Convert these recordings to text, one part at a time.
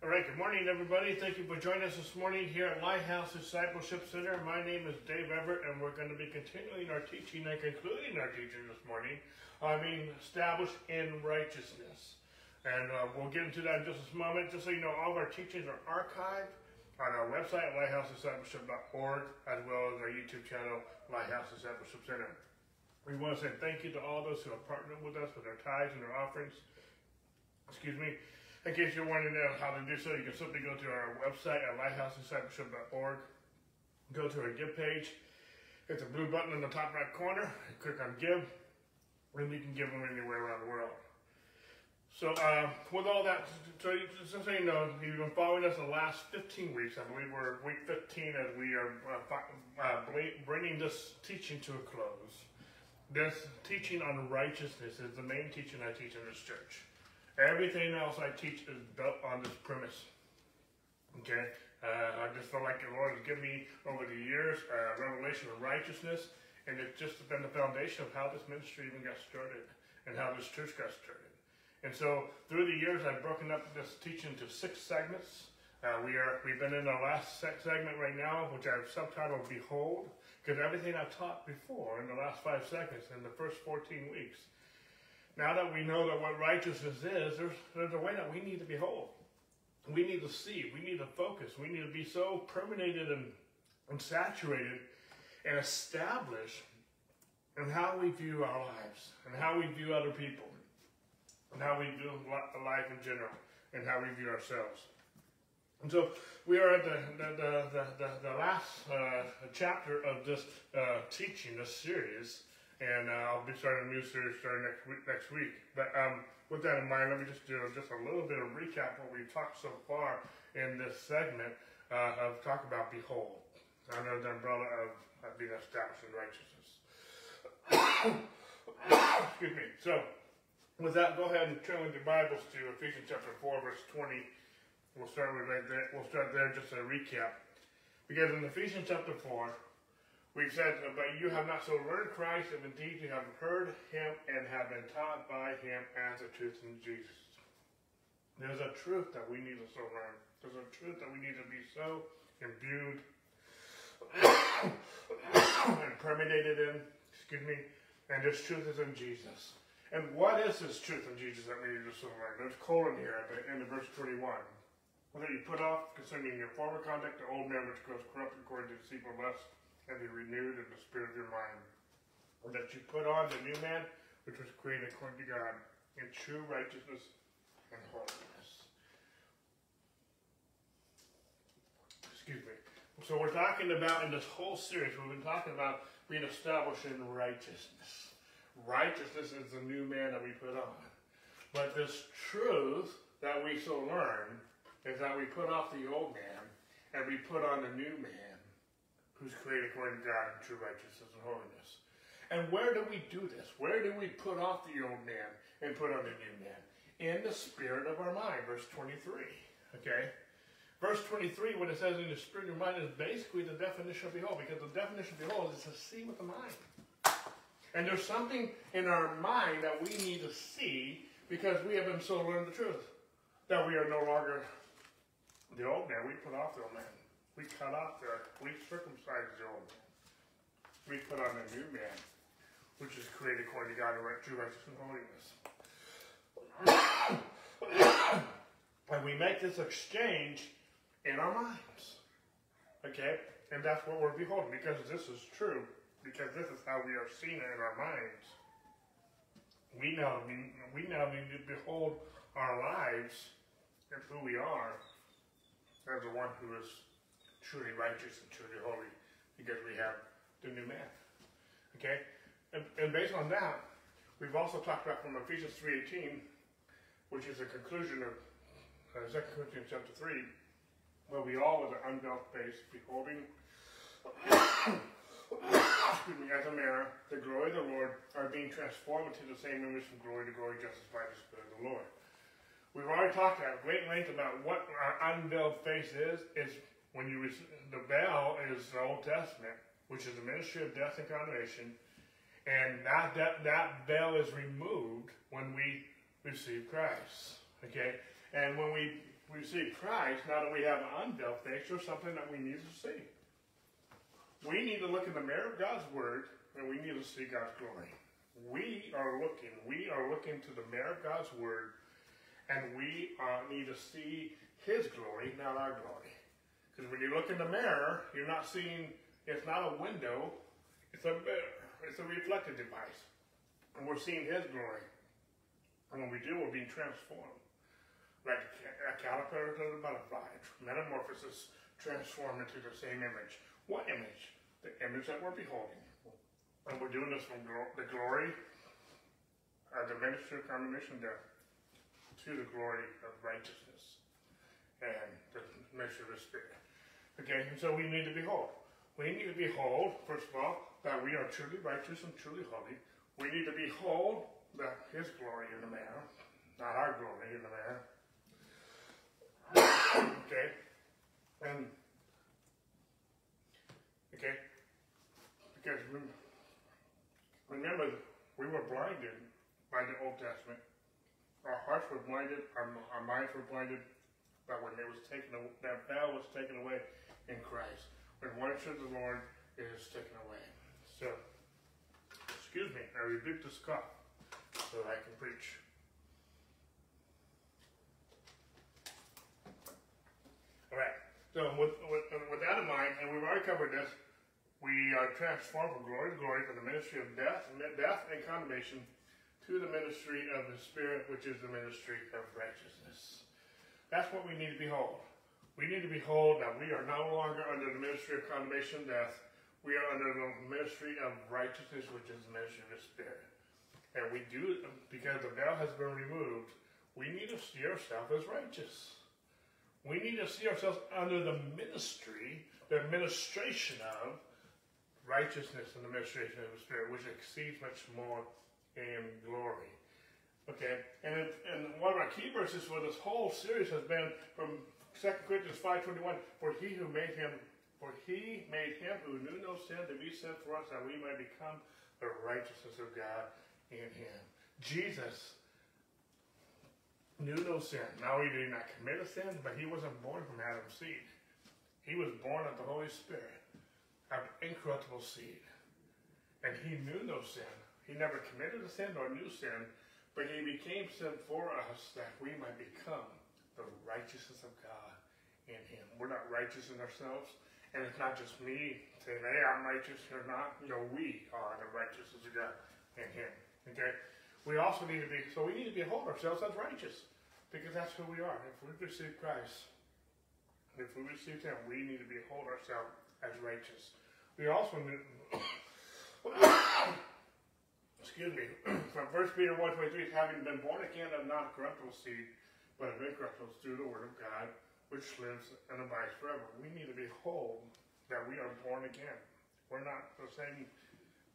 All right, good morning, everybody. Thank you for joining us this morning here at Lighthouse Discipleship Center. My name is Dave Everett, and we're going to be continuing our teaching and concluding our teaching this morning on being established in righteousness. And uh, we'll get into that in just a moment. Just so you know, all of our teachings are archived on our website, lighthousediscipleship.org, as well as our YouTube channel, Lighthouse Discipleship Center. We want to say thank you to all those who have partnered with us with their tithes and their offerings. Excuse me. In case you're wondering how to do so, you can simply go to our website at lighthousediscipleship.org. Go to our give page, hit the blue button in the top right corner, click on give, and you can give them anywhere around the world. So, uh, with all that, so you, so you know, you've been following us the last 15 weeks. I believe we're week 15 as we are uh, uh, bringing this teaching to a close. This teaching on righteousness is the main teaching I teach in this church. Everything else I teach is built on this premise. Okay? Uh, I just feel like the Lord has given me over the years a uh, revelation of righteousness, and it's just been the foundation of how this ministry even got started and how this church got started. And so through the years, I've broken up this teaching into six segments. Uh, we are we've been in our last segment right now, which I've subtitled "Behold," because everything I've taught before in the last five seconds in the first 14 weeks now that we know that what righteousness is, there's, there's a way that we need to behold. We need to see. We need to focus. We need to be so permeated and, and saturated and established in how we view our lives and how we view other people and how we view life in general and how we view ourselves. And so we are at the, the, the, the, the last uh, chapter of this uh, teaching, this series and uh, I'll be starting a new series starting next week. Next week. But um, with that in mind, let me just do just a little bit of recap what we've talked so far in this segment uh, of talk about behold under the umbrella of, being established in righteousness. Excuse me. So, with that, go ahead and turn with your Bibles to Ephesians chapter 4, verse 20. We'll start with right there. We'll start there just a recap. Because in Ephesians chapter 4, We've said, uh, but you have not so learned Christ, if indeed you have heard him and have been taught by him as the truth in Jesus. There's a truth that we need to so learn. There's a truth that we need to be so imbued and permeated in, excuse me, and this truth is in Jesus. And what is this truth in Jesus that we need to so learn? There's colon here at the end of verse 21 Whether you put off concerning your former conduct, the old man which grows corrupt according to deceitful lust, and be renewed in the spirit of your mind. That you put on the new man, which was created according to God, in true righteousness and holiness. Excuse me. So we're talking about in this whole series, we've been talking about being established in righteousness. Righteousness is the new man that we put on. But this truth that we so learn is that we put off the old man and we put on the new man who's created according to God in true righteousness and holiness. And where do we do this? Where do we put off the old man and put on the new man? In the spirit of our mind, verse 23. Okay? Verse 23, when it says in the spirit of your mind, is basically the definition of behold, because the definition of behold is to see with the mind. And there's something in our mind that we need to see because we have been so learned the truth. That we are no longer the old man. We put off the old man. We cut off the, we circumcised the old. We put on the new man, which is created according to God in true righteousness and holiness. and we make this exchange in our minds. Okay? And that's what we're beholding, because this is true, because this is how we are seen in our minds. We now, we now need to behold our lives and who we are as the one who is truly righteous and truly holy because we have the new man. Okay? And, and based on that, we've also talked about from Ephesians 3.18, which is a conclusion of uh, 2 Corinthians chapter 3, where we all with an unveiled face beholding as a mirror, the glory of the Lord are being transformed into the same image from glory to glory, just as by the Spirit of the Lord. We've already talked at great length about what our unveiled face is. It's when you the veil is the Old Testament, which is the ministry of death and condemnation, and that that that veil is removed when we receive Christ. Okay, and when we see Christ, now that we have an unveiled face, there's something that we need to see. We need to look in the mirror of God's Word, and we need to see God's glory. We are looking, we are looking to the mirror of God's Word, and we uh, need to see His glory, not our glory. Because when you look in the mirror, you're not seeing, it's not a window, it's a mirror. It's a reflective device. And we're seeing His glory. And when we do, we're being transformed. Like a caterpillar to the butterfly, metamorphosis, transform into the same image. What image? The image that we're beholding. And we're doing this from the glory of the ministry of condemnation death to the glory of righteousness and the ministry of the Spirit. Okay, and so we need to behold. We need to behold, first of all, that we are truly righteous and truly holy. We need to behold that His glory in the man, not our glory in the man. okay, and Okay? Because remember, we were blinded by the Old Testament. Our hearts were blinded, our, our minds were blinded, but when it was taken, that veil was taken away in Christ. When one of the Lord is taken away. So, excuse me, I rebuke this cough so that I can preach. All right. So with, with, with that in mind, and we've already covered this, we are transformed from glory to glory from the ministry of death, death and condemnation to the ministry of the Spirit, which is the ministry of righteousness. That's what we need to behold. We need to behold that we are no longer under the ministry of condemnation and death. We are under the ministry of righteousness, which is the ministry of the Spirit. And we do, because the veil has been removed, we need to see ourselves as righteous. We need to see ourselves under the ministry, the administration of righteousness and the administration of the Spirit, which exceeds much more in glory. Okay, and, it, and one of our key verses for this whole series has been from 2 Corinthians 5.21, For he who made him, for he made him who knew no sin to be sin for us, that we might become the righteousness of God in him. Jesus knew no sin. Now he did not commit a sin, but he wasn't born from Adam's seed. He was born of the Holy Spirit of incorruptible seed. And he knew no sin. He never committed a sin nor knew sin, but he became sin for us that we might become the righteousness of God in him. We're not righteous in ourselves. And it's not just me saying, hey, I'm righteous or not. No, we are the righteousness of God in him. Okay? We also need to be, so we need to behold ourselves as righteous. Because that's who we are. If we receive Christ, if we receive him, we need to behold ourselves as righteous. We also knew, excuse me, from 1 Peter 1.23, having been born again of not corruptible seed, but of incorruptible through the word of God, which lives and abides forever. We need to behold that we are born again. We're not the same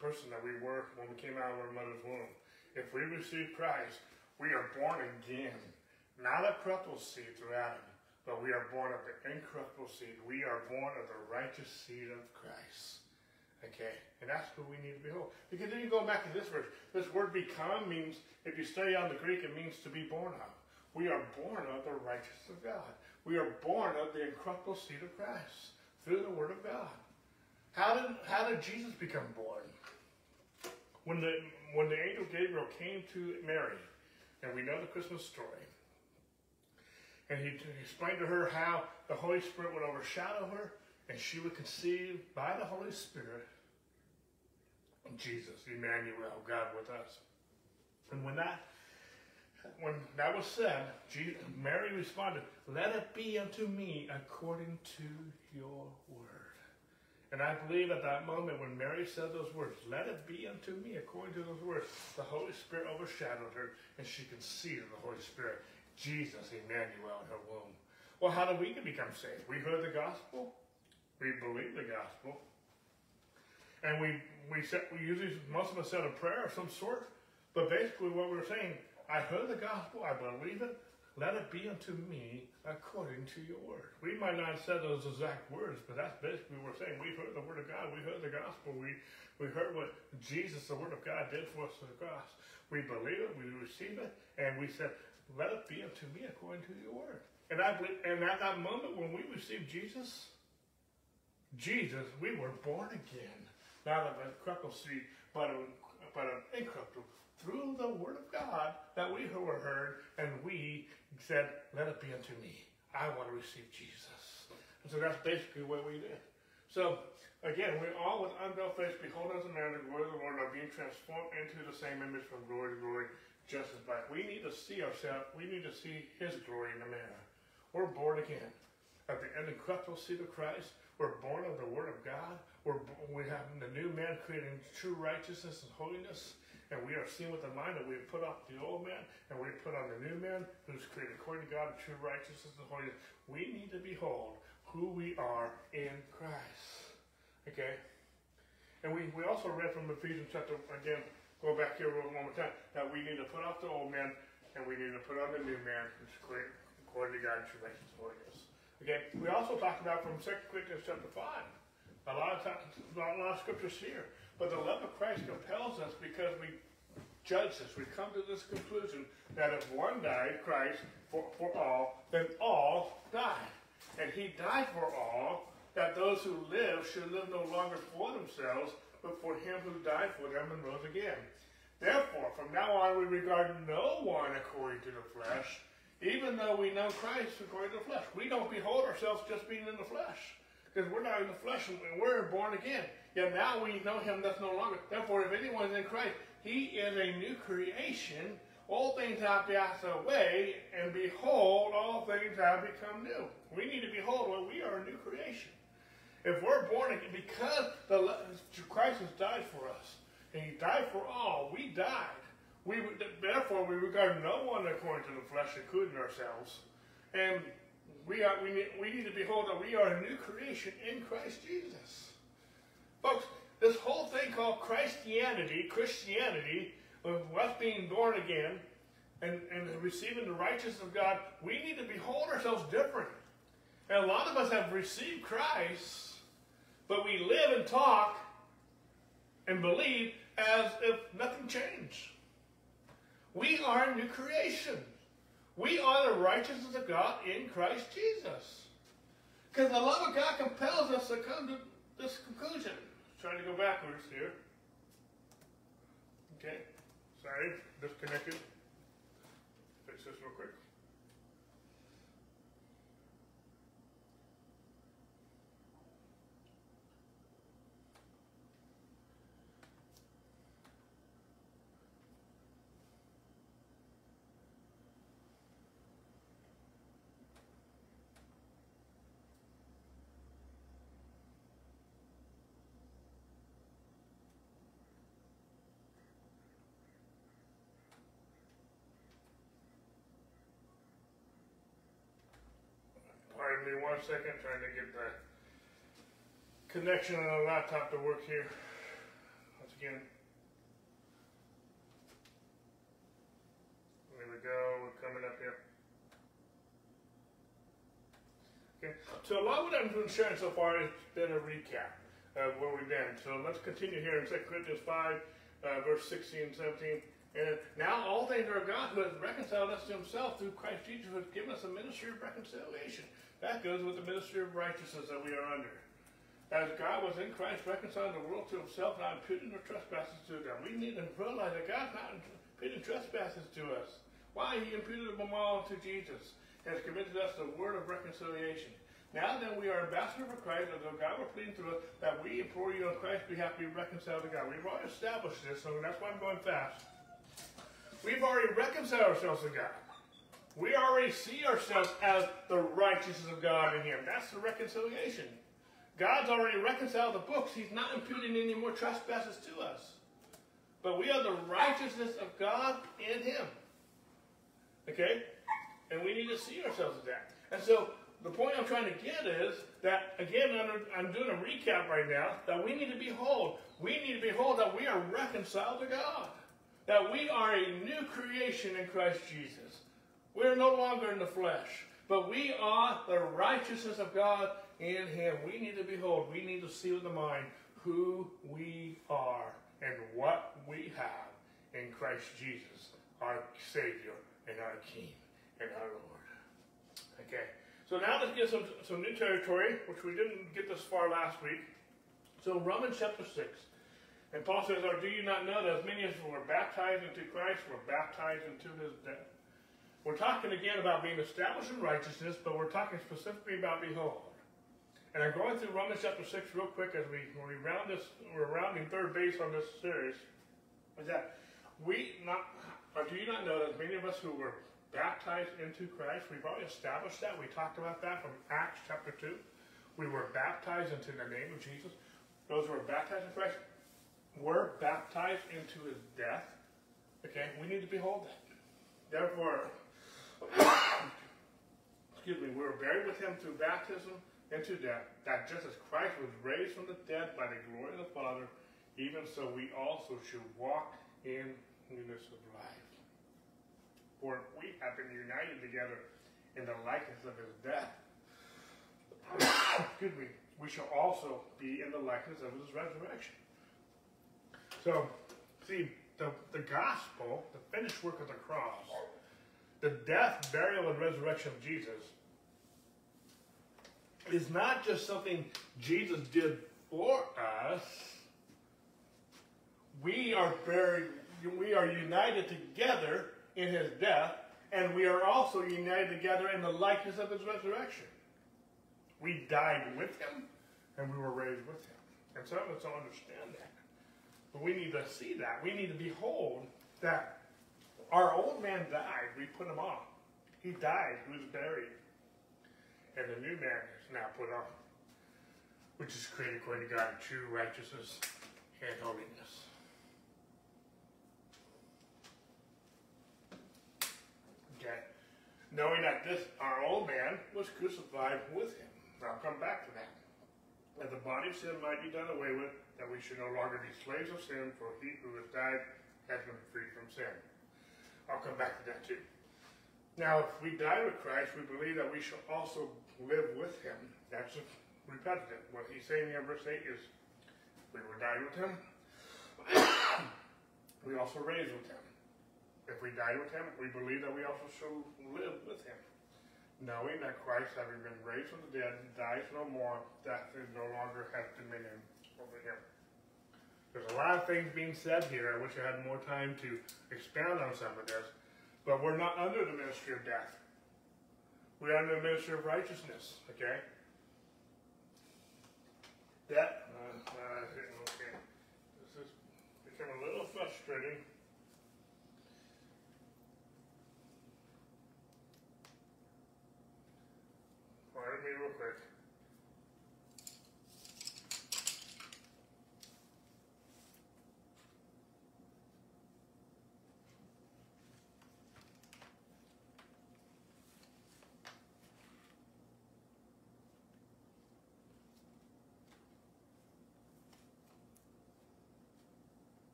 person that we were when we came out of our mother's womb. If we receive Christ, we are born again. Not a corruptible seed through Adam, but we are born of the incorruptible seed. We are born of the righteous seed of Christ. Okay? And that's who we need to behold. Because then you go back to this verse. This word become means, if you study on the Greek, it means to be born of. We are born of the righteousness of God. We are born of the incorruptible seed of Christ through the Word of God. How did, how did Jesus become born? When the, when the angel Gabriel came to Mary, and we know the Christmas story, and he explained to her how the Holy Spirit would overshadow her and she would conceive by the Holy Spirit Jesus, Emmanuel, God with us. And when that when that was said, Mary responded, Let it be unto me according to your word. And I believe at that moment when Mary said those words, Let it be unto me according to those words, the Holy Spirit overshadowed her and she conceived the Holy Spirit. Jesus, Emmanuel, in her womb. Well, how do we become saved? We heard the gospel. We believe the gospel. And we, we, said, we usually, most of us said a prayer of some sort. But basically what we we're saying, I heard the gospel, I believe it, let it be unto me according to your word. We might not have said those exact words, but that's basically what we're saying. We've heard the word of God. We heard the gospel. We, we heard what Jesus, the word of God, did for us on the cross. We believe it. We receive it. And we said, let it be unto me according to your word. And I believe, and at that moment when we received Jesus, Jesus, we were born again. Not of a corruptible seed, but of, but of incorruptible. Through the word of God that we were heard, and we said, Let it be unto me. I want to receive Jesus. And so that's basically what we did. So again, we all with unveiled face behold as a man the glory of the Lord are being transformed into the same image from glory to glory, just as by we need to see ourselves, we need to see his glory in the mirror. We're born again. At the end of incorruptible seed of Christ, we're born of the Word of God. We're, we have the new man creating true righteousness and holiness. And we are seen with the mind that we have put off the old man and we put on the new man who's created according to God in true righteousness and holiness. We need to behold who we are in Christ. Okay? And we, we also read from Ephesians chapter, again, go back here one more time, that we need to put off the old man and we need to put on the new man who's created according to God in true righteousness and holiness. Okay, we also talked about from 2 Corinthians chapter 5. A lot of times, a lot of scriptures here. But the love of Christ compels us because we judge this. We come to this conclusion that if one died, Christ, for, for all, then all died. And he died for all, that those who live should live no longer for themselves, but for him who died for them and rose again. Therefore, from now on we regard no one according to the flesh, even though we know Christ according to the flesh. We don't behold ourselves just being in the flesh. Because we're not in the flesh and we're born again. Yet now we know him that's no longer. Therefore, if anyone is in Christ, he is a new creation. All things have passed away, and behold, all things have become new. We need to behold well, we are a new creation. If we're born again, because the, Christ has died for us, and he died for all, we died. We, therefore, we regard no one according to the flesh, including ourselves. And we, are, we, need, we need to behold that we are a new creation in Christ Jesus. Folks, this whole thing called Christianity, Christianity, with us being born again and, and receiving the righteousness of God, we need to behold ourselves different. And a lot of us have received Christ, but we live and talk and believe as if nothing changed. We are a new creation. We are the righteousness of God in Christ Jesus. Because the love of God compels us to come to this conclusion. Trying to go backwards here. Okay. Sorry, disconnected. Fix this real quick. Pardon me one second, trying to get the connection on the laptop to work here. Once again. There we go, we're coming up here. Okay, so a lot of what I've been sharing so far has been a recap of where we've been. So let's continue here in 2 Corinthians 5, uh, verse 16 and 17. And now all things are God who has reconciled us to himself through Christ Jesus, who has given us a ministry of reconciliation. That goes with the ministry of righteousness that we are under. As God was in Christ reconciling the world to himself, not imputing their trespasses to them. We need to realize that God's not imputing trespasses to us. Why? He imputed them all to Jesus. Has committed us the word of reconciliation. Now then, we are ambassadors for Christ, as though God were pleading through us, that we implore you on Christ's behalf to be reconciled to God. We've already established this, so that's why I'm going fast. We've already reconciled ourselves to God. We already see ourselves as the righteousness of God in Him. That's the reconciliation. God's already reconciled the books. He's not imputing any more trespasses to us. But we are the righteousness of God in Him. Okay? And we need to see ourselves as that. And so the point I'm trying to get is that, again, I'm doing a recap right now, that we need to behold. We need to behold that we are reconciled to God. That we are a new creation in Christ Jesus. We're no longer in the flesh, but we are the righteousness of God in Him. We need to behold, we need to see with the mind who we are and what we have in Christ Jesus, our Savior and our King and our Lord. Okay. So now let's get some, some new territory, which we didn't get this far last week. So Romans chapter 6. And Paul says, Or do you not know that as many as were baptized into Christ were baptized into his death? We're talking again about being established in righteousness, but we're talking specifically about behold. And I'm going through Romans chapter 6 real quick as we, when we round this, we're rounding third base on this series. Is that we not, or do you not know that many of us who were baptized into Christ, we've already established that. We talked about that from Acts chapter 2. We were baptized into the name of Jesus. Those who were baptized in Christ were baptized into his death. Okay, we need to behold that. Therefore, excuse me, we were buried with him through baptism into death, that just as Christ was raised from the dead by the glory of the Father, even so we also should walk in newness of life. For we have been united together in the likeness of his death. Excuse me. We shall also be in the likeness of his resurrection. So, see, the, the gospel, the finished work of the cross, the death, burial, and resurrection of Jesus is not just something Jesus did for us. We are buried, we are united together in his death, and we are also united together in the likeness of his resurrection. We died with him, and we were raised with him. And some of us don't understand that. But we need to see that. We need to behold that our old man died. We put him off. He died. He was buried. And the new man is now put on, which is created according to God in true righteousness and holiness. Okay. Knowing that this, our old man, was crucified with him. I'll come back to that. That the body of sin might be done away with, that we should no longer be slaves of sin, for he who has died has been freed from sin. I'll come back to that too. Now, if we die with Christ, we believe that we shall also live with him. That's repetitive. What he's saying in verse 8 is we will die with him. we also raised with him. If we die with him, we believe that we also shall live with him. Knowing that Christ, having been raised from the dead, dies no more, death no longer has dominion over him. There's a lot of things being said here. I wish I had more time to expound on some of this. But we're not under the ministry of death. We're under the ministry of righteousness, okay? That, uh, uh, okay. This has become a little frustrating. Pardon me real quick.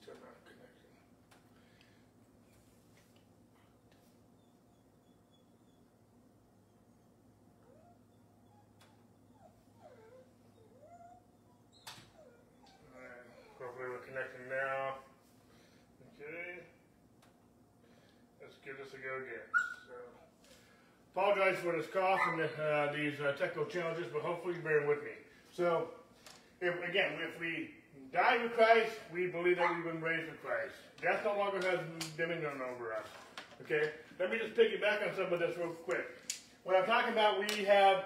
Still not connecting. Alright, Hopefully we're connecting now. Okay. Let's give this a go again. So, apologize for this cough and uh, these uh, technical challenges, but hopefully you bear with me. So, if, again, if we die with Christ, we believe that we've been raised with Christ. Death no longer has dominion over us. Okay? Let me just piggyback on some of this real quick. When I'm talking about we have,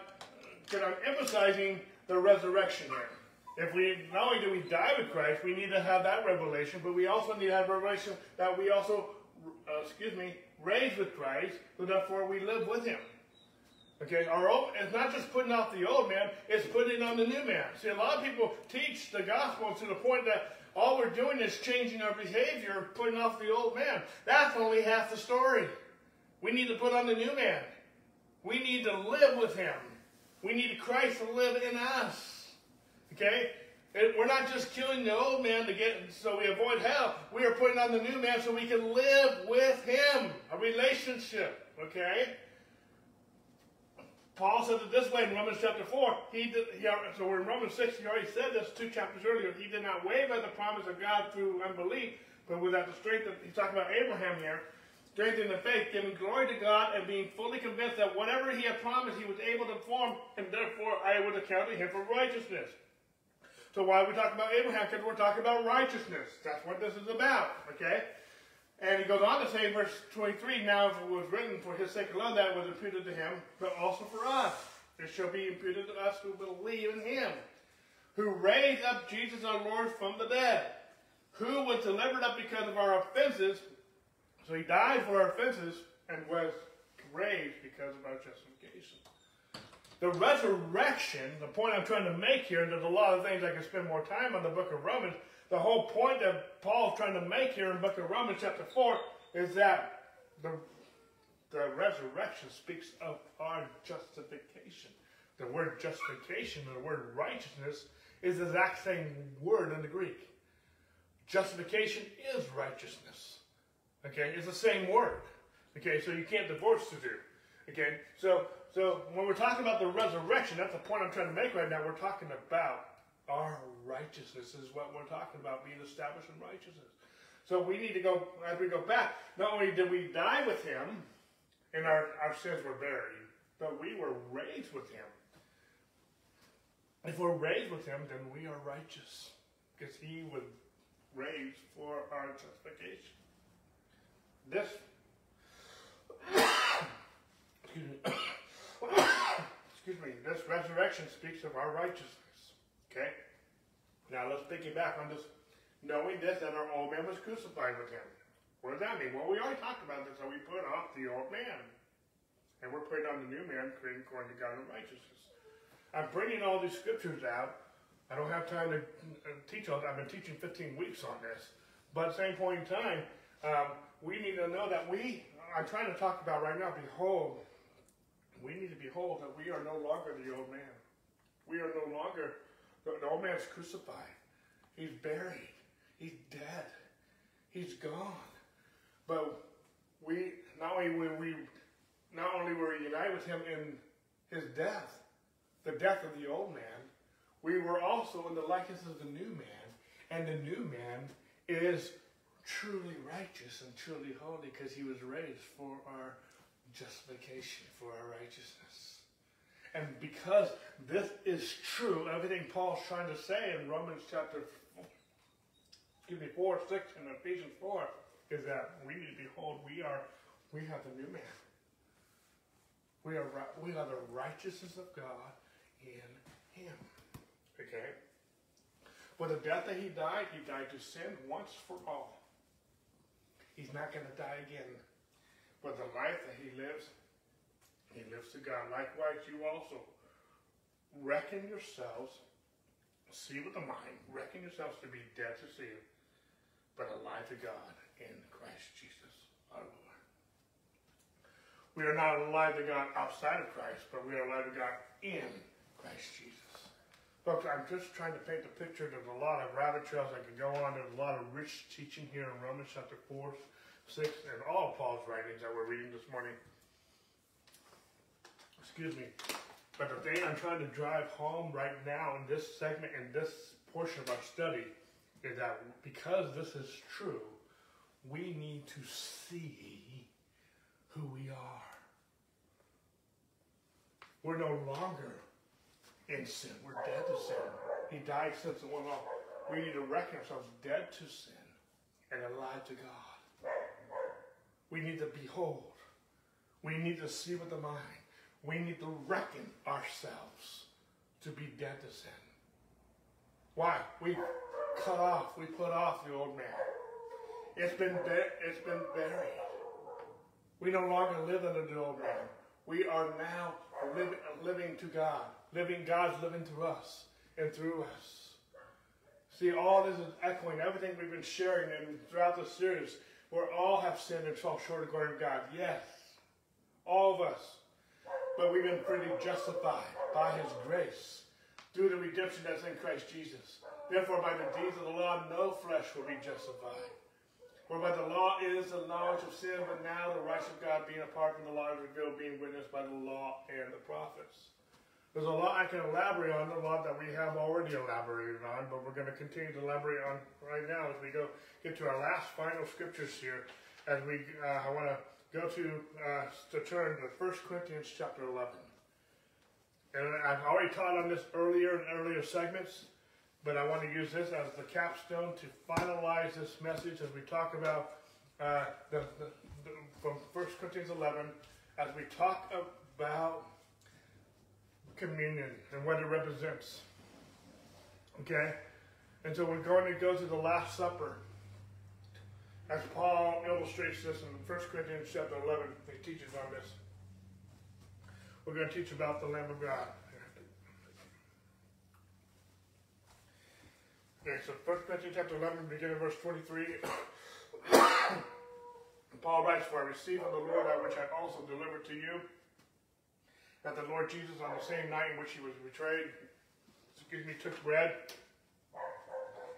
because I'm emphasizing the resurrection here. If we, not only do we die with Christ, we need to have that revelation, but we also need to have revelation that we also, uh, excuse me, raised with Christ, so therefore we live with Him. Okay, our old, it's not just putting off the old man, it's putting on the new man. See, a lot of people teach the gospel to the point that all we're doing is changing our behavior, putting off the old man. That's only half the story. We need to put on the new man. We need to live with him. We need Christ to live in us. Okay? We're not just killing the old man to get so we avoid hell. We are putting on the new man so we can live with him. A relationship. Okay? Paul said it this way in Romans chapter 4. He did, he, so we're in Romans 6, he already said this two chapters earlier. He did not waver the promise of God through unbelief, but without the strength of, he's talking about Abraham here, strength in the faith, giving glory to God and being fully convinced that whatever he had promised, he was able to perform, and therefore I would account to him for righteousness. So why we talking about Abraham? Because we're talking about righteousness. That's what this is about, okay? And he goes on to say in verse 23, now it was written for his sake alone that was imputed to him, but also for us. It shall be imputed to us who believe in him, who raised up Jesus our Lord from the dead, who was delivered up because of our offenses. So he died for our offenses and was raised because of our justification. The resurrection, the point I'm trying to make here, and there's a lot of things I could spend more time on the book of Romans, the whole point that Paul's trying to make here in book of Romans chapter 4 is that the, the resurrection speaks of our justification. The word justification and the word righteousness is the exact same word in the Greek. Justification is righteousness. Okay, it's the same word. Okay, so you can't divorce the two. Okay, so so when we're talking about the resurrection, that's the point I'm trying to make right now. We're talking about our righteousness is what we're talking about, being established in righteousness. So we need to go, as we go back, not only did we die with him, and our, our sins were buried, but we were raised with him. If we're raised with him, then we are righteous, because he was raised for our justification. This, excuse me, excuse me, this resurrection speaks of our righteousness. Okay? Now let's piggyback on this. Knowing this, that our old man was crucified with him. What does that mean? Well, we already talked about this, how we put off the old man. And we're putting on the new man, created according to God in righteousness. I'm bringing all these scriptures out. I don't have time to uh, teach all. I've been teaching 15 weeks on this. But at the same point in time, um, we need to know that we, I'm trying to talk about right now, behold, we need to behold that we are no longer the old man. We are no longer the, old man's crucified. He's buried. He's dead. He's gone. But we not only were we not only were we united with him in his death, the death of the old man, we were also in the likeness of the new man. And the new man is truly righteous and truly holy because he was raised for our justification, for our righteousness. And because this is true, everything Paul's trying to say in Romans chapter excuse me, 4, 6, and Ephesians 4 is that we need to behold, we are, we have the new man. We are, we are the righteousness of God in him. Okay? For the death that he died, he died to sin once for all. He's not going to die again. But the life that he lives, he lives to God. Likewise, you also reckon yourselves, see with the mind, reckon yourselves to be dead to sin, but alive to God in Christ Jesus our Lord. We are not alive to God outside of Christ, but we are alive to God in Christ Jesus. Folks, I'm just trying to paint the picture. There's a lot of rabbit trails I could go on. There's a lot of rich teaching here in Romans chapter 4, 6, and all Paul's writings that we're reading this morning excuse me. But the thing I'm trying to drive home right now in this segment, in this portion of our study, is that because this is true, we need to see who we are. We're no longer in sin. We're dead to sin. He died since the one off. We need to reckon ourselves dead to sin and alive to God. We need to behold. We need to see with the mind we need to reckon ourselves to be dead to sin. Why? We cut off, we put off the old man. It's been, it's been buried. We no longer live under the old man. We are now living, to God. Living, God's living through us and through us. See, all this is echoing everything we've been sharing and throughout the series. Where all have sinned and fall short of glory of God. Yes. All of us but we've been freely justified by his grace through the redemption that's in Christ Jesus. Therefore, by the deeds of the law, no flesh will be justified. For by the law is the knowledge of sin, but now the rights of God being apart from the law is revealed, being witnessed by the law and the prophets. There's a lot I can elaborate on, a lot that we have already elaborated on, but we're going to continue to elaborate on right now as we go get to our last final scriptures here. As we, uh, I want to go to uh, to turn to 1 Corinthians chapter 11. And I've already taught on this earlier in earlier segments, but I want to use this as the capstone to finalize this message as we talk about uh, the, the, the, from 1 Corinthians 11, as we talk about communion and what it represents. Okay? And so we're going to go to the Last Supper. As Paul illustrates this in 1 Corinthians chapter 11, he teaches on this. We're going to teach about the Lamb of God. Okay, so 1 Corinthians chapter 11, beginning verse 23. Paul writes, For I received from the Lord that which I also delivered to you that the Lord Jesus, on the same night in which he was betrayed, excuse me, took bread.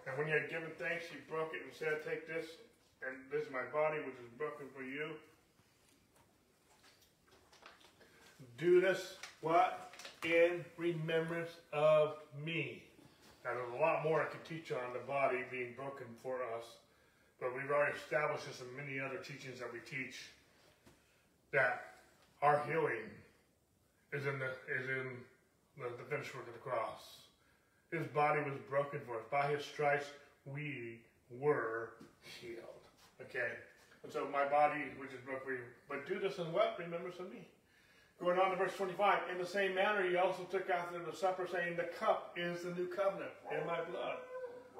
And when he had given thanks, he broke it and said, Take this, and this is my body, which is broken for you. Do this, what? In remembrance of me. Now, there's a lot more I could teach on the body being broken for us, but we've already established this in many other teachings that we teach that our healing is in the is in the, the finished work of the cross. His body was broken for us. By his stripes we were healed. Okay? And so my body, which is broken for you, but do this in what? Remembrance of me. Going on to verse 25. In the same manner, he also took after the supper, saying, The cup is the new covenant in my blood.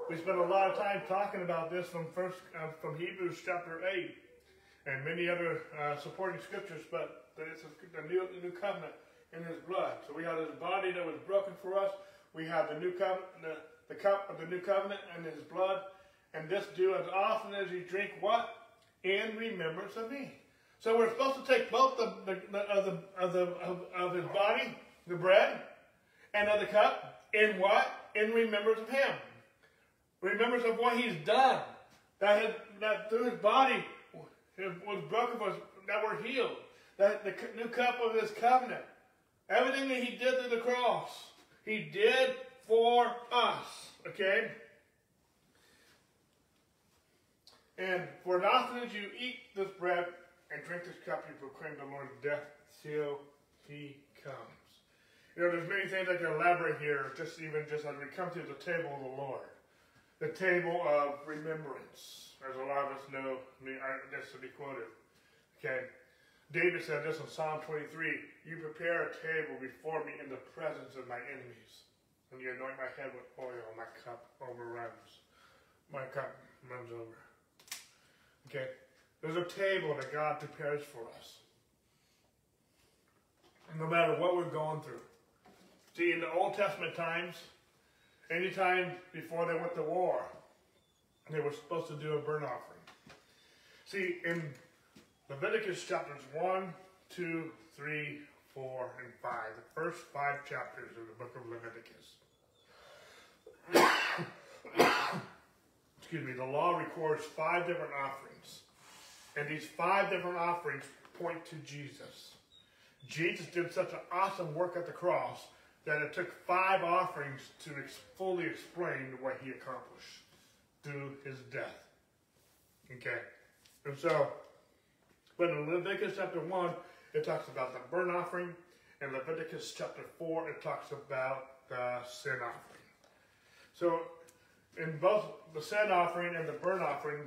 We spent a lot of time talking about this from first uh, from Hebrews chapter 8 and many other uh, supporting scriptures, but it's a, new, new covenant in his blood. So we have his body that was broken for us. We have the new covenant, the, the cup of the new covenant and his blood. And this do as often as you drink what? In remembrance of me. So we're supposed to take both the, the, the of the of the of, of his body, the bread, and of the cup in what? In remembrance of him. Remembrance of what he's done. That, his, that through his body was broken for us, that we're healed. That the new cup of his covenant. Everything that he did through the cross, he did for us. Okay? And for often as you eat this bread and drink this cup, you proclaim the Lord's death till he comes. You know, there's many things I can elaborate here, just even just as we come to the table of the Lord. The table of remembrance, as a lot of us know, I mean, this to be quoted. Okay? David said this in Psalm 23 You prepare a table before me in the presence of my enemies, and you anoint my head with oil, my cup overruns. My cup runs over. Okay? There's a table that God prepares for us. No matter what we're going through. See, in the Old Testament times, anytime before they went to war, they were supposed to do a burnt offering. See, in Leviticus chapters 1, 2, 3, 4, and 5. The first five chapters of the book of Leviticus. Excuse me, the law records five different offerings. And these five different offerings point to Jesus. Jesus did such an awesome work at the cross that it took five offerings to ex fully explain what he accomplished through his death. Okay? And so, but in Leviticus chapter 1, it talks about the burnt offering. In Leviticus chapter 4, it talks about the sin offering. So in both the sin offering and the burnt offering,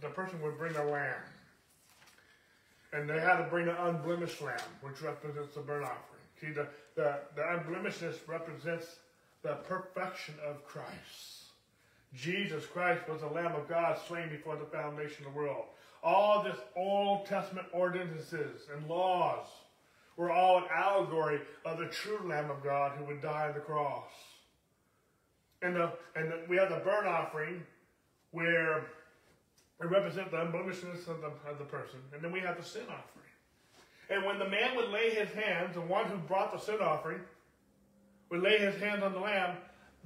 the person would bring a lamb. And they had to bring an unblemished lamb, which represents the burnt offering. See, the, the, the unblemishedness represents the perfection of Christ. Jesus Christ was the Lamb of God slain before the foundation of the world. All this Old Testament ordinances and laws were all an allegory of the true Lamb of God who would die on the cross. And, the, and the, we have the burnt offering where it represents the unblemishedness of the, of the person. And then we have the sin offering. And when the man would lay his hands, the one who brought the sin offering would lay his hands on the lamb,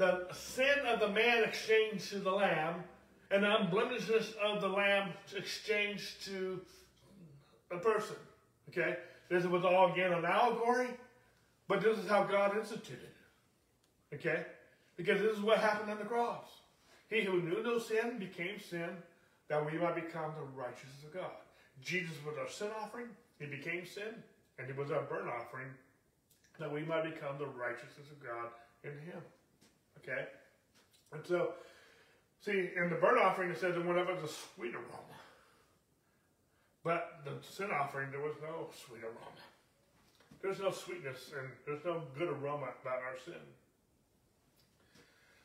the sin of the man exchanged to the lamb, and the unblemishedness of the lamb exchanged to the person. Okay? This was all again an allegory, but this is how God instituted. Okay? Because this is what happened on the cross. He who knew no sin became sin that we might become the righteousness of God. Jesus was our sin offering, he became sin, and he was our burnt offering that we might become the righteousness of God in him. Okay? And so, see, in the burnt offering it says it went up as a sweet aroma. But the sin offering, there was no sweet aroma. There's no sweetness and there's no good aroma about our sin.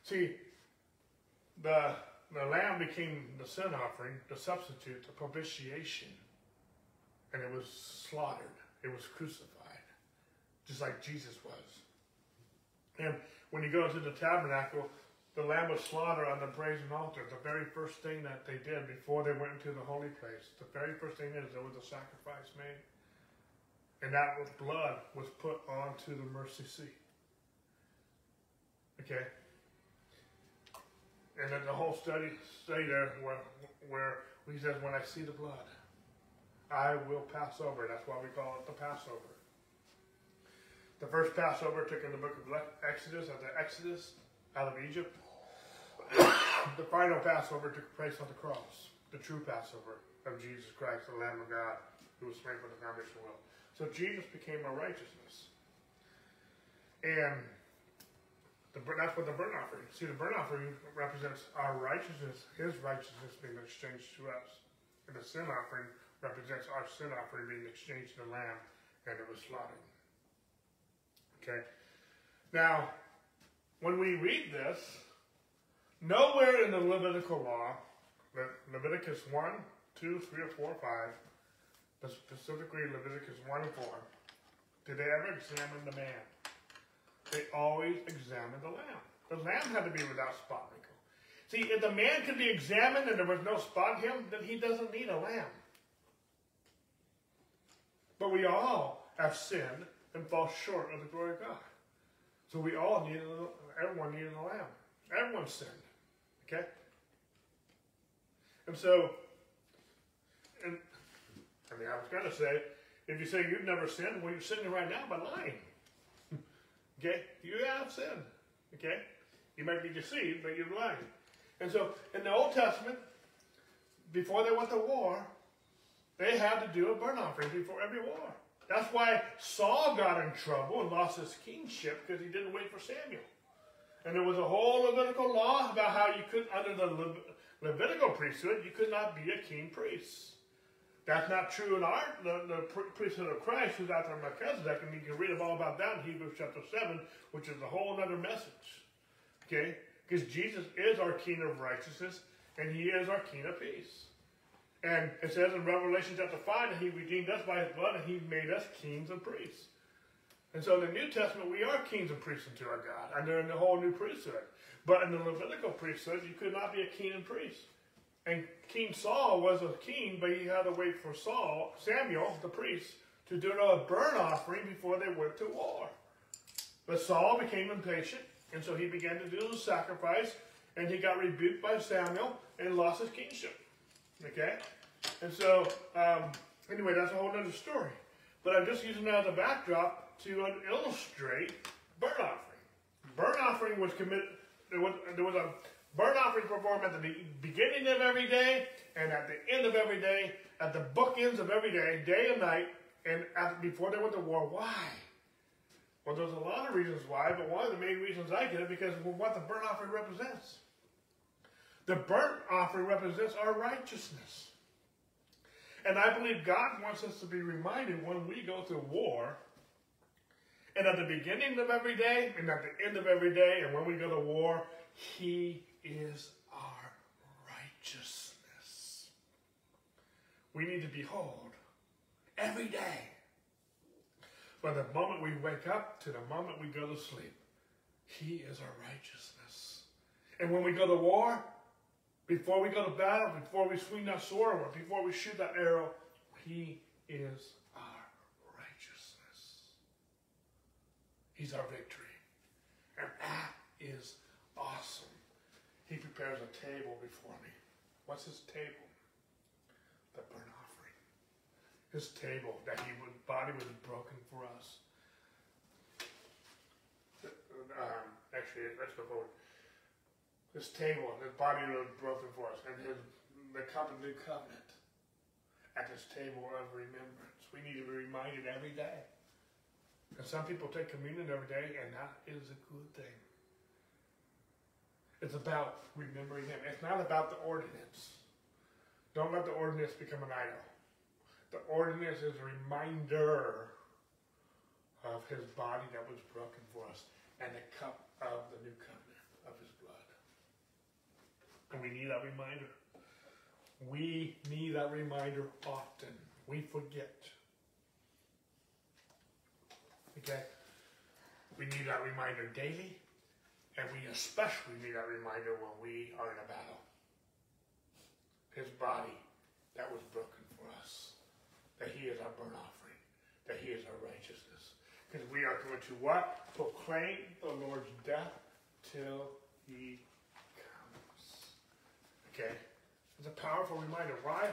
See, the, the lamb became the sin offering, the substitute, the propitiation. And it was slaughtered. It was crucified. Just like Jesus was. And when you go into the tabernacle, the lamb was slaughtered on the brazen altar. The very first thing that they did before they went into the holy place, the very first thing is there was a sacrifice made. And that was blood was put onto the mercy seat. Okay? And then the whole study study there where, where he says, When I see the blood, I will pass over. That's why we call it the Passover. The first Passover took in the book of Exodus, at the Exodus out of Egypt. the final Passover took place on the cross, the true Passover of Jesus Christ, the Lamb of God, who was slain for the foundation of the world. So Jesus became our righteousness. And the, that's what the burnt offering. See, the burnt offering represents our righteousness, His righteousness being exchanged to us. And the sin offering represents our sin offering being exchanged to the lamb, and it was slaughtered. Okay? Now, when we read this, nowhere in the Levitical law, Leviticus 1, 2, 3, or 4, 5, but specifically Leviticus 1 and 4, did they ever examine the man? They always examined the lamb. The lamb had to be without spot. See, if the man could be examined and there was no spot in him, then he doesn't need a lamb. But we all have sinned and fall short of the glory of God. So we all need, everyone needed a lamb. Everyone sinned. Okay? And so, and I mean, I was going to say, if you say you've never sinned, well, you're sinning right now by lying. okay? You have sinned. Okay? You might be deceived, but you're lying. And so, in the Old Testament, before they went to war, they had to do a burnt offering before every war. That's why Saul got in trouble and lost his kingship because he didn't wait for Samuel. And there was a whole Levitical law about how you could, under the Le- Levitical priesthood, you could not be a king priest. That's not true in our the, the priesthood of Christ, who's after Melchizedek, and you can read all about that in Hebrews chapter seven, which is a whole other message. Okay, because Jesus is our King of righteousness, and He is our King of peace. And it says in Revelation chapter 5 that he redeemed us by his blood and he made us kings and priests. And so in the New Testament, we are kings and priests unto our God. And they're in the whole new priesthood. But in the Levitical priesthood, you could not be a king and priest. And King Saul was a king, but he had to wait for Saul, Samuel, the priest, to do a burnt offering before they went to war. But Saul became impatient, and so he began to do the sacrifice, and he got rebuked by Samuel and lost his kingship. Okay? And so, um, anyway, that's a whole other story. But I'm just using that as a backdrop to illustrate burnt offering. Burnt offering was committed, there was, there was a burnt offering performed at the beginning of every day and at the end of every day, at the bookends of every day, day and night, and after, before they went to war. Why? Well, there's a lot of reasons why, but one of the main reasons I get it because of what the burnt offering represents. The burnt offering represents our righteousness. And I believe God wants us to be reminded when we go to war, and at the beginning of every day, and at the end of every day, and when we go to war, He is our righteousness. We need to behold every day. From the moment we wake up to the moment we go to sleep, He is our righteousness. And when we go to war, before we go to battle, before we swing that sword, or before we shoot that arrow, he is our righteousness. He's our victory. And that is awesome. He prepares a table before me. What's his table? The burnt offering. His table that he would, body was broken for us. Uh, um, actually, let's go forward. His table, his body was broken for us, and his the cup of new covenant at this table of remembrance. We need to be reminded every day. And some people take communion every day, and that is a good thing. It's about remembering Him. It's not about the ordinance. Don't let the ordinance become an idol. The ordinance is a reminder of His body that was broken for us and the cup of the new covenant. And we need that reminder. We need that reminder often. We forget. Okay? We need that reminder daily, and we especially need that reminder when we are in a battle. His body that was broken for us, that He is our burnt offering, that He is our righteousness. Because we are going to what? Proclaim the Lord's death till He. Okay? It's a powerful reminder. Why?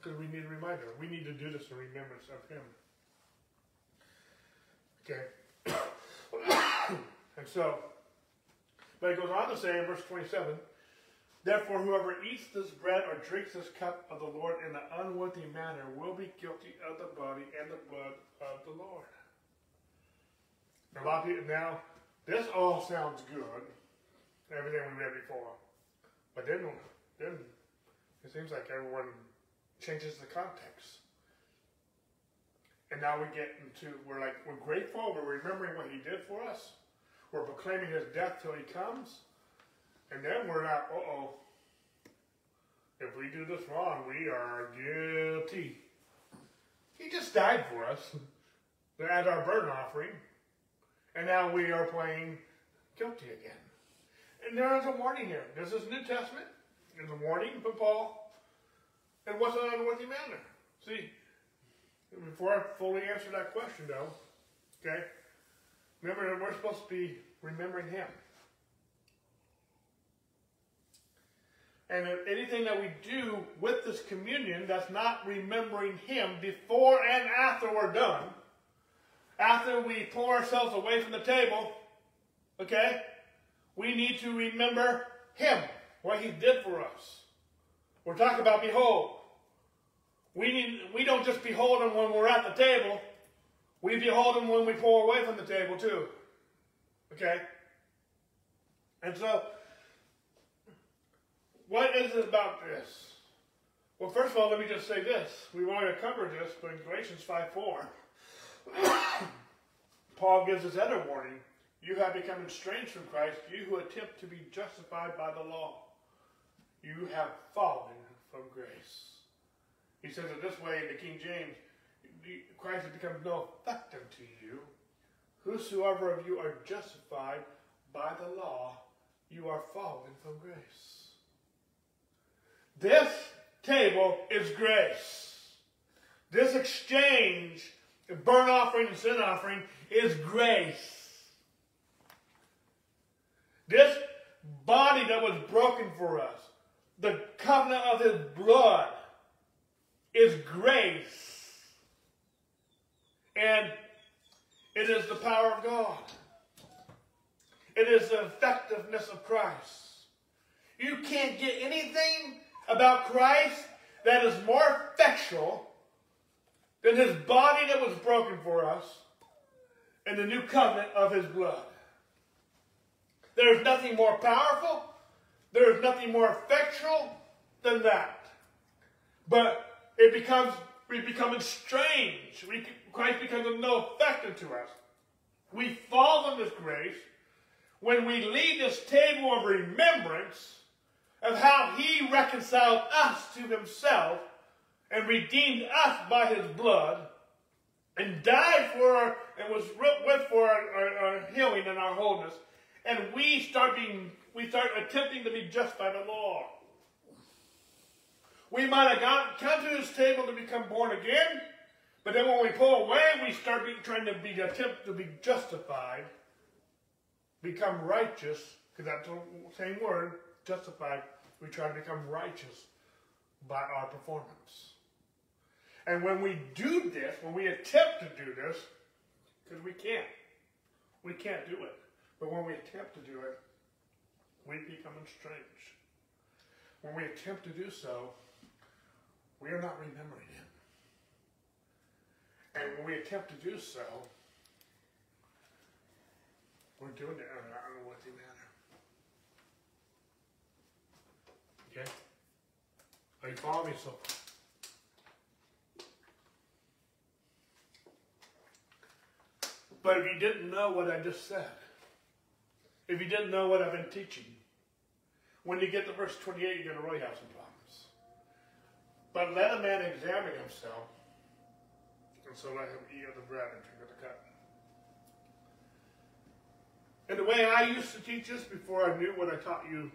Because we need a reminder. We need to do this in remembrance of Him. Okay? and so, but it goes on to say in verse 27 Therefore, whoever eats this bread or drinks this cup of the Lord in an unworthy manner will be guilty of the body and the blood of the Lord. A lot of people, now, this all sounds good, everything we read before. But then, then it seems like everyone changes the context. And now we get into, we're like, we're grateful, we're remembering what he did for us. We're proclaiming his death till he comes. And then we're not, uh oh, if we do this wrong, we are guilty. He just died for us as our burnt offering. And now we are playing guilty again. And there is a warning here. This is New Testament. There's a warning from Paul. And what's an unworthy manner? See, before I fully answer that question, though, okay, remember we're supposed to be remembering Him. And anything that we do with this communion that's not remembering Him before and after we're done, after we pull ourselves away from the table, okay, we need to remember Him what he did for us. We're talking about behold. We need we don't just behold him when we're at the table. We behold him when we pull away from the table too. Okay? And so what is it about this? Well, first of all, let me just say this. We've already covered this, but in Galatians 5 4, Paul gives us other warning. You have become estranged from Christ, you who attempt to be justified by the law you have fallen from grace. He says it this way in the King James Christ has become no effect unto you. Whosoever of you are justified by the law, you are fallen from grace. This table is grace. This exchange, burnt offering and sin offering, is grace. This body that was broken for us the covenant of his blood is grace. And it is the power of God. It is the effectiveness of Christ. You can't get anything about Christ that is more effectual than his body that was broken for us and the new covenant of his blood. There is nothing more powerful there is nothing more effectual than that. But it becomes, we become estranged. We, Christ becomes of no effect unto us. We fall from this grace when we leave this table of remembrance of how he reconciled us to himself and redeemed us by his blood and died for our, and was with for our, our, our healing and our wholeness. And we start being we start attempting to be just by the law. We might have come to this table to become born again, but then when we pull away, we start being, trying to be attempt to be justified, become righteous, because that's the same word, justified, we try to become righteous by our performance. And when we do this, when we attempt to do this, because we can't, we can't do it. But when we attempt to do it, we become estranged. When we attempt to do so, we are not remembering Him. And when we attempt to do so, we're doing it in an unworthy manner. Okay? Are you following me so far? But if you didn't know what I just said, if you didn't know what I've been teaching, when you get to verse 28, you're going to really have some problems. But let a man examine himself, and so let him eat of the bread and drink of the cup. And the way I used to teach this before I knew what I taught you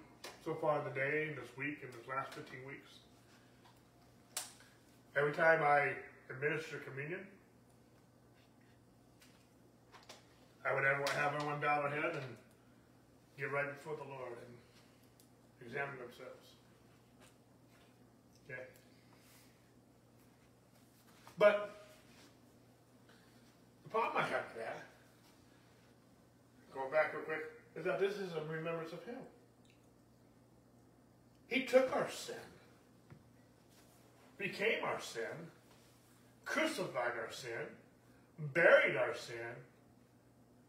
so far in the day, this week, and this last 15 weeks, every time I administer communion, I would have everyone bow their head and get right before the Lord and examine themselves. Okay? But the problem I have with that, going back real quick, is that this is a remembrance of Him. He took our sin, became our sin, crucified our sin, buried our sin.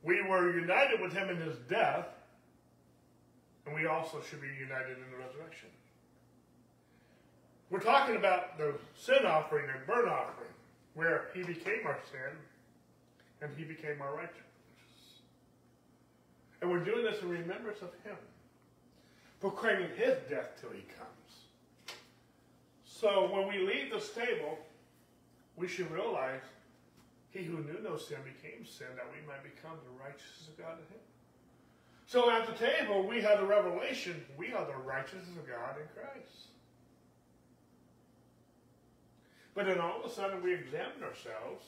We were united with Him in His death, and we also should be united in the resurrection. We're talking about the sin offering and burnt offering, where He became our sin and He became our righteousness. And we're doing this in remembrance of Him, proclaiming His death till He comes. So when we leave this table, we should realize He who knew no sin became sin that we might become the righteousness of God in Him. So at the table, we have the revelation we are the righteousness of God in Christ. But then all of a sudden we examine ourselves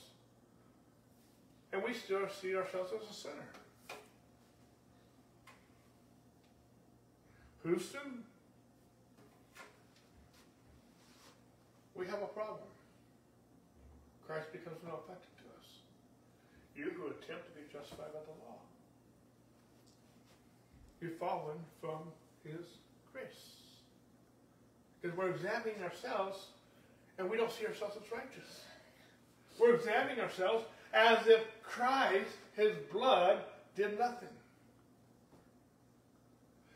and we still see ourselves as a sinner. Houston, we have a problem. Christ becomes no effective to us. You who attempt to be justified by the law. You've fallen from his grace. Because we're examining ourselves and we don't see ourselves as righteous. We're examining ourselves as if Christ, his blood, did nothing.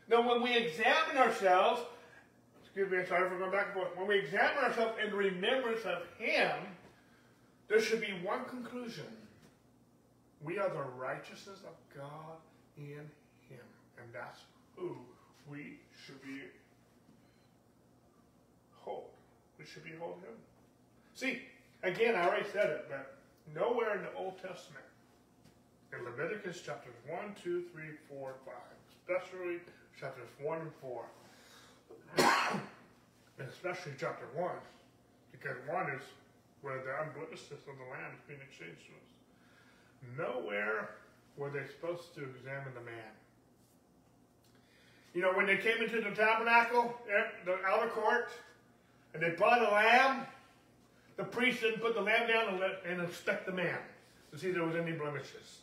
Now, when we examine ourselves, excuse me, I'm sorry for going back and forth. When we examine ourselves in remembrance of Him, there should be one conclusion. We are the righteousness of God in Him. And that's who we should be hold. We should be hold Him. See, again, I already said it, but nowhere in the Old Testament, in Leviticus chapters 1, 2, 3, 4, 5, especially chapters 1 and 4. and especially chapter 1, because 1 is where the unblemishness of the land is being exchanged to us. Nowhere were they supposed to examine the man. You know, when they came into the tabernacle, eh, the outer court, and they brought a lamb, the priest didn't put the lamb down and, let, and inspect the man to see if there was any blemishes.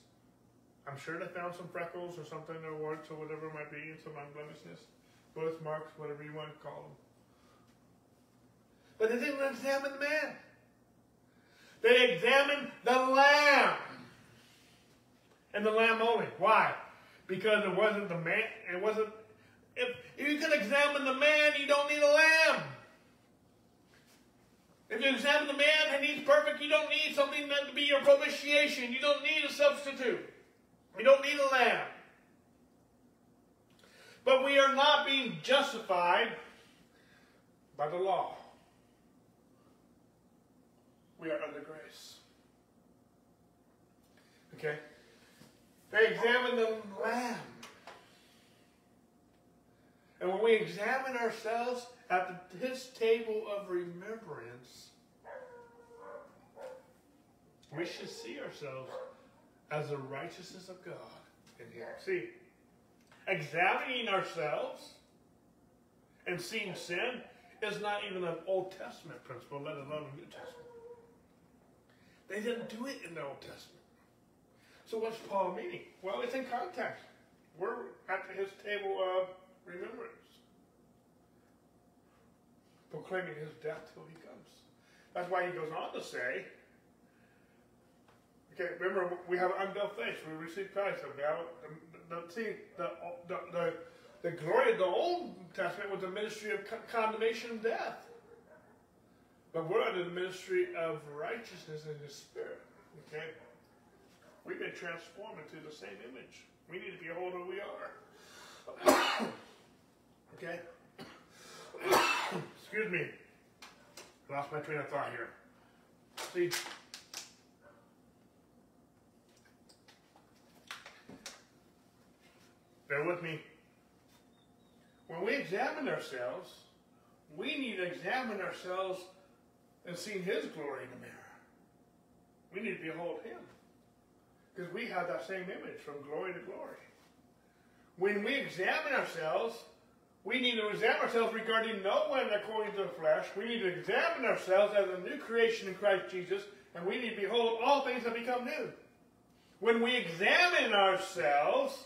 I'm sure they found some freckles or something or warts or whatever it might be, and some unblemishedness, birthmarks, whatever you want to call them. But they didn't examine the man. They examined the lamb. And the lamb only. Why? Because it wasn't the man, it wasn't, if, you can examine the man, you don't need a lamb. If you examine the man and he's perfect, you don't need something to be your propitiation. You don't need a substitute. You don't need a lamb. But we are not being justified by the law. We are under grace. Okay? They examine the lamb. And when we examine ourselves at his table of remembrance, we should see ourselves as the righteousness of God in Him. See, examining ourselves and seeing sin is not even an Old Testament principle, let alone a New Testament. They didn't do it in the Old Testament. So what's Paul meaning? Well, it's in context. We're at his table of remembrance, proclaiming his death till he comes. That's why he goes on to say, okay, remember, we have unveiled face. We receive Christ. We have, the, the, the, the, the glory of the Old Testament was the ministry of condemnation and death. But we're under the ministry of righteousness in the Spirit. Okay? We've been transformed into the same image. We need to behold who we are. okay? Excuse me. Lost my train of thought here. See, bear with me. When we examine ourselves, we need to examine ourselves and see His glory in the mirror. We need to behold Him. Because we have that same image from glory to glory. When we examine ourselves, we need to examine ourselves regarding no one according to the flesh. We need to examine ourselves as a new creation in Christ Jesus, and we need to behold all things that become new. When we examine ourselves,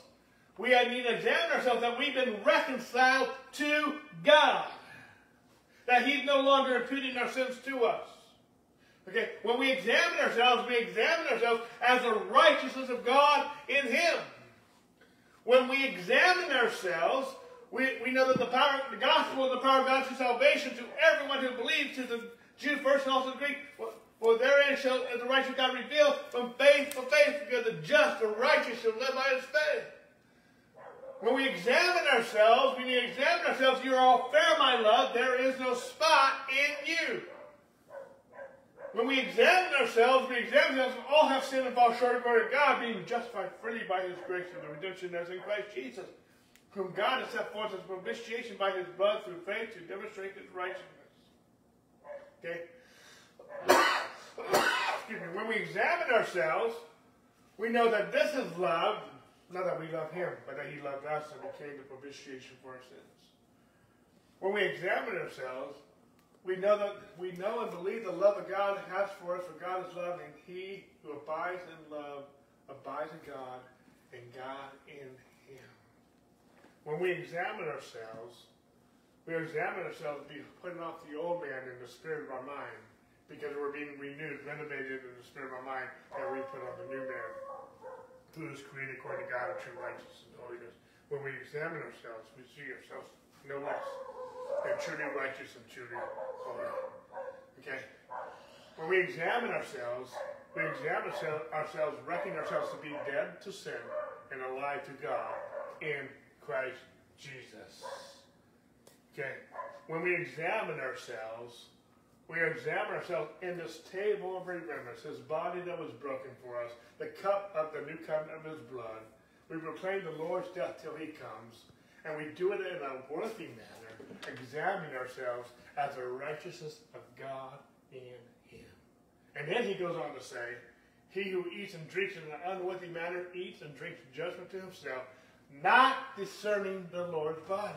we need to examine ourselves that we've been reconciled to God. That He's no longer imputing our sins to us. Okay, when we examine ourselves, we examine ourselves as the righteousness of God in Him. When we examine ourselves, we, we know that the power, the gospel is the power of God to salvation to everyone who believes, to the Jew first and also the Greek. For therein shall the righteous God revealed from faith to faith, because the just, the righteous shall live by his faith. When we examine ourselves, when we examine ourselves, you are all fair, my love. There is no spot in you. When we examine ourselves, we examine ourselves, all have sinned and fall short of glory of God, being justified freely by his grace and the redemption that is in Christ Jesus, whom God has set forth as propitiation by his blood through faith to demonstrate his righteousness. Okay? Excuse me. When we examine ourselves, we know that this is love, not that we love him, but that he loved us and became the propitiation for our sins. When we examine ourselves, we know that we know and believe the love of God has for us, for God is love, and he who abides in love abides in God, and God in him. When we examine ourselves, we examine ourselves to be putting off the old man in the spirit of our mind, because we're being renewed, renovated in the spirit of our mind, and we put on the new man, who is created according to God in true righteousness and holiness. When we examine ourselves, we see ourselves no less and truly righteous and truly holy. Okay? When we examine ourselves, we examine ourselves, reckoning ourselves to be dead to sin and alive to God in Christ Jesus. Okay? When we examine ourselves, we examine ourselves in this table of remembrance, his body that was broken for us, the cup of the new covenant of his blood. We proclaim the Lord's death till he comes, and we do it in a worthy manner examine ourselves as the righteousness of God in him. And then he goes on to say, He who eats and drinks in an unworthy manner eats and drinks judgment to himself, not discerning the Lord's body.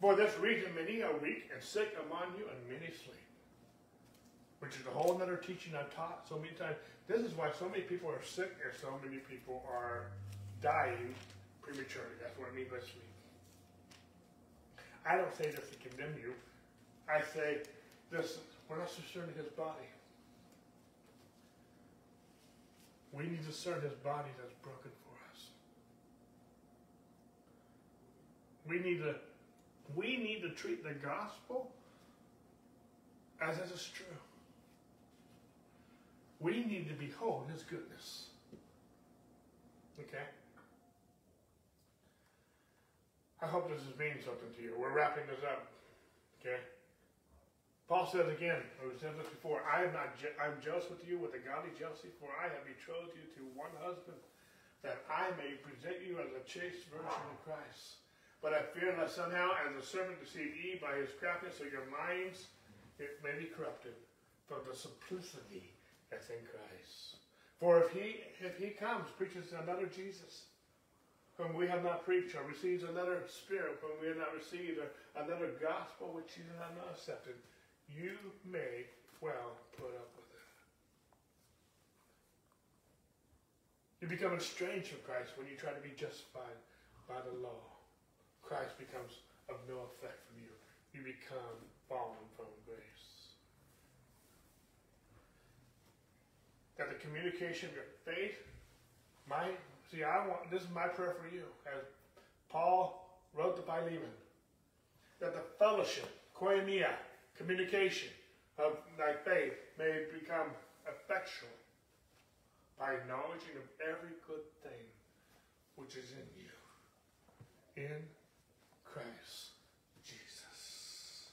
For this reason, many are weak and sick among you, and many sleep. Which is a whole other teaching I've taught so many times. This is why so many people are sick and so many people are dying prematurely. That's what I mean by sleep. I don't say this to condemn you. I say this, we're not discerning his body. We need to serve his body that's broken for us. We need to we need to treat the gospel as it is true. We need to behold his goodness. Okay? I hope this is meaning something to you. We're wrapping this up. Okay? Paul says again, I said this before, I am not je- I'm jealous with you with a godly jealousy, for I have betrothed you to one husband, that I may present you as a chaste virgin in Christ. But I fear lest somehow, as the serpent deceived Eve by his craftiness, so your minds it may be corrupted from the simplicity that's in Christ. For if he if he comes, preaches another Jesus, whom we have not preached, or receives another spirit whom we have not received, or another gospel which you have not accepted, you may well put up with it. You become estranged from Christ when you try to be justified by the law. Christ becomes of no effect from you. You become fallen from grace. That the communication of your faith might see I want this is my prayer for you as Paul wrote to Philemon. That the fellowship, koinonia, communication of thy faith may become effectual by acknowledging of every good thing which is in you. In Christ Jesus.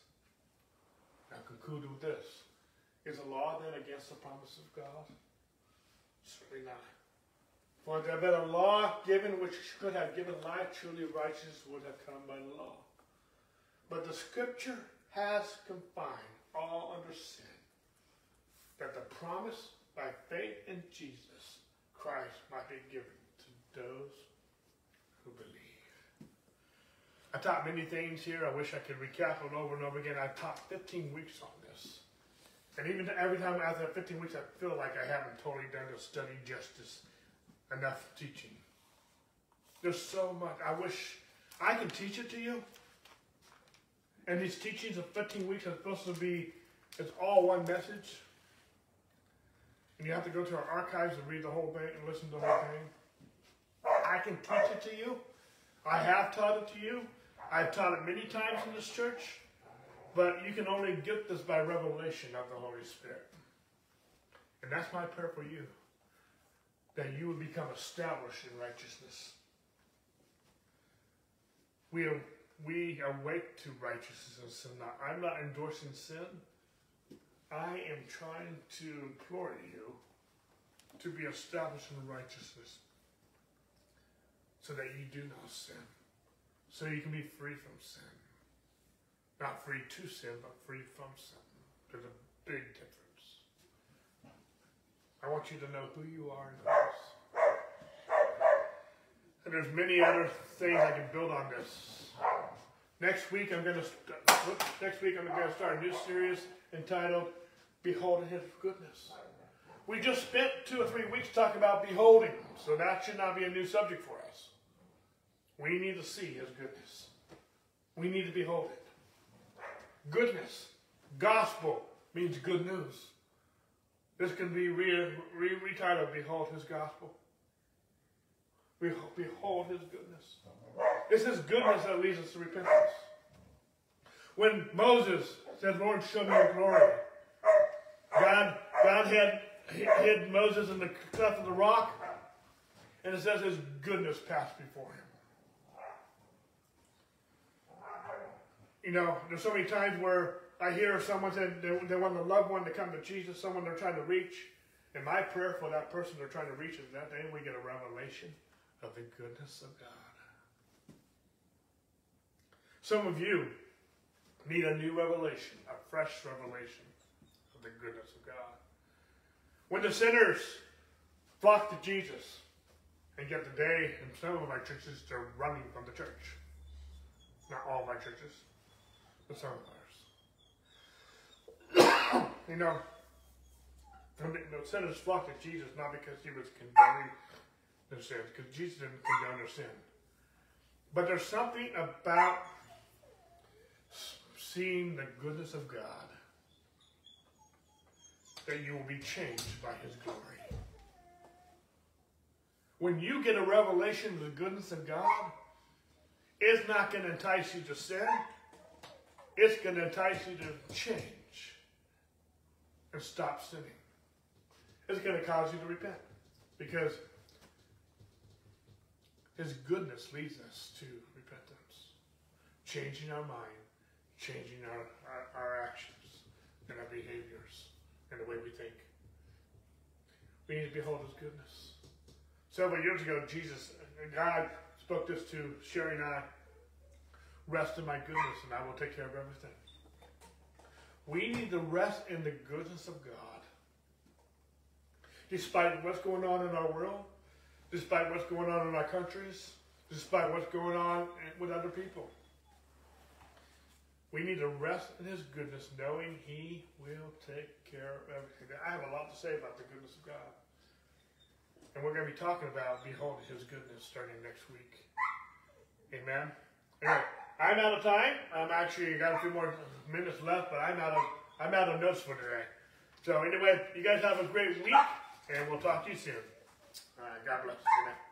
Now conclude with this. Is the law then against the promise of God? Certainly not. For there been a law given which could have given life, truly righteous would have come by the law. But the scripture has confined all under sin, that the promise by faith in Jesus Christ might be given to those who believe. I taught many things here. I wish I could recap it over and over again. I taught 15 weeks on this. And even every time after 15 weeks, I feel like I haven't totally done the study justice enough teaching. There's so much. I wish I could teach it to you. And these teachings of 15 weeks are supposed to be, it's all one message. And you have to go to our archives and read the whole thing and listen to the whole thing. I can teach it to you. I have taught it to you. I've taught it many times in this church. But you can only get this by revelation of the Holy Spirit. And that's my prayer for you. That you would become established in righteousness. We are we awake to righteousness and. Now, I'm not endorsing sin. I am trying to implore you to be established in righteousness so that you do not sin. So you can be free from sin. Not free to sin, but free from sin. There's a big difference. I want you to know who you are in Christ. And there's many other things I can build on this. Next week I'm going to next week I'm going to start a new series entitled "Beholding His Goodness." We just spent two or three weeks talking about beholding, so that should not be a new subject for us. We need to see His goodness. We need to behold it. Goodness, gospel means good news. This can be re- re- retitled "Behold His Gospel." Behold His goodness. It's His goodness that leads us to repentance. When Moses said, Lord, show me your glory, God, God had hid Moses in the cleft of the rock, and it says his goodness passed before him. You know, there's so many times where I hear someone say they, they want a loved one to come to Jesus, someone they're trying to reach. And my prayer for that person they're trying to reach is that day we get a revelation of the goodness of God. Some of you need a new revelation, a fresh revelation of the goodness of God. When the sinners flock to Jesus, and yet today in some of my churches they're running from the church. Not all my churches, but some of ours. you know, the, sinners flock to Jesus not because he was condoning their sins, because Jesus didn't condone their sin. But there's something about seeing the goodness of God, that you will be changed by His glory. When you get a revelation of the goodness of God, it's not going to entice you to sin. It's going to entice you to change and stop sinning. It's going to cause you to repent because His goodness leads us to repentance, changing our mind, changing our, our, our actions and our behaviors and the way we think. We need to behold His goodness. Several years ago, Jesus, God spoke this to Sherry and I rest in my goodness, and I will take care of everything. We need to rest in the goodness of God. Despite what's going on in our world, despite what's going on in our countries, despite what's going on with other people. We need to rest in His goodness, knowing He will take care of everything. I have a lot to say about the goodness of God. And we're going to be talking about beholding His goodness starting next week. Amen. Anyway, I'm out of time. I'm actually got a few more minutes left, but I'm out of I'm out of notes for today. So anyway, you guys have a great week, and we'll talk to you soon. All right, God bless. Amen.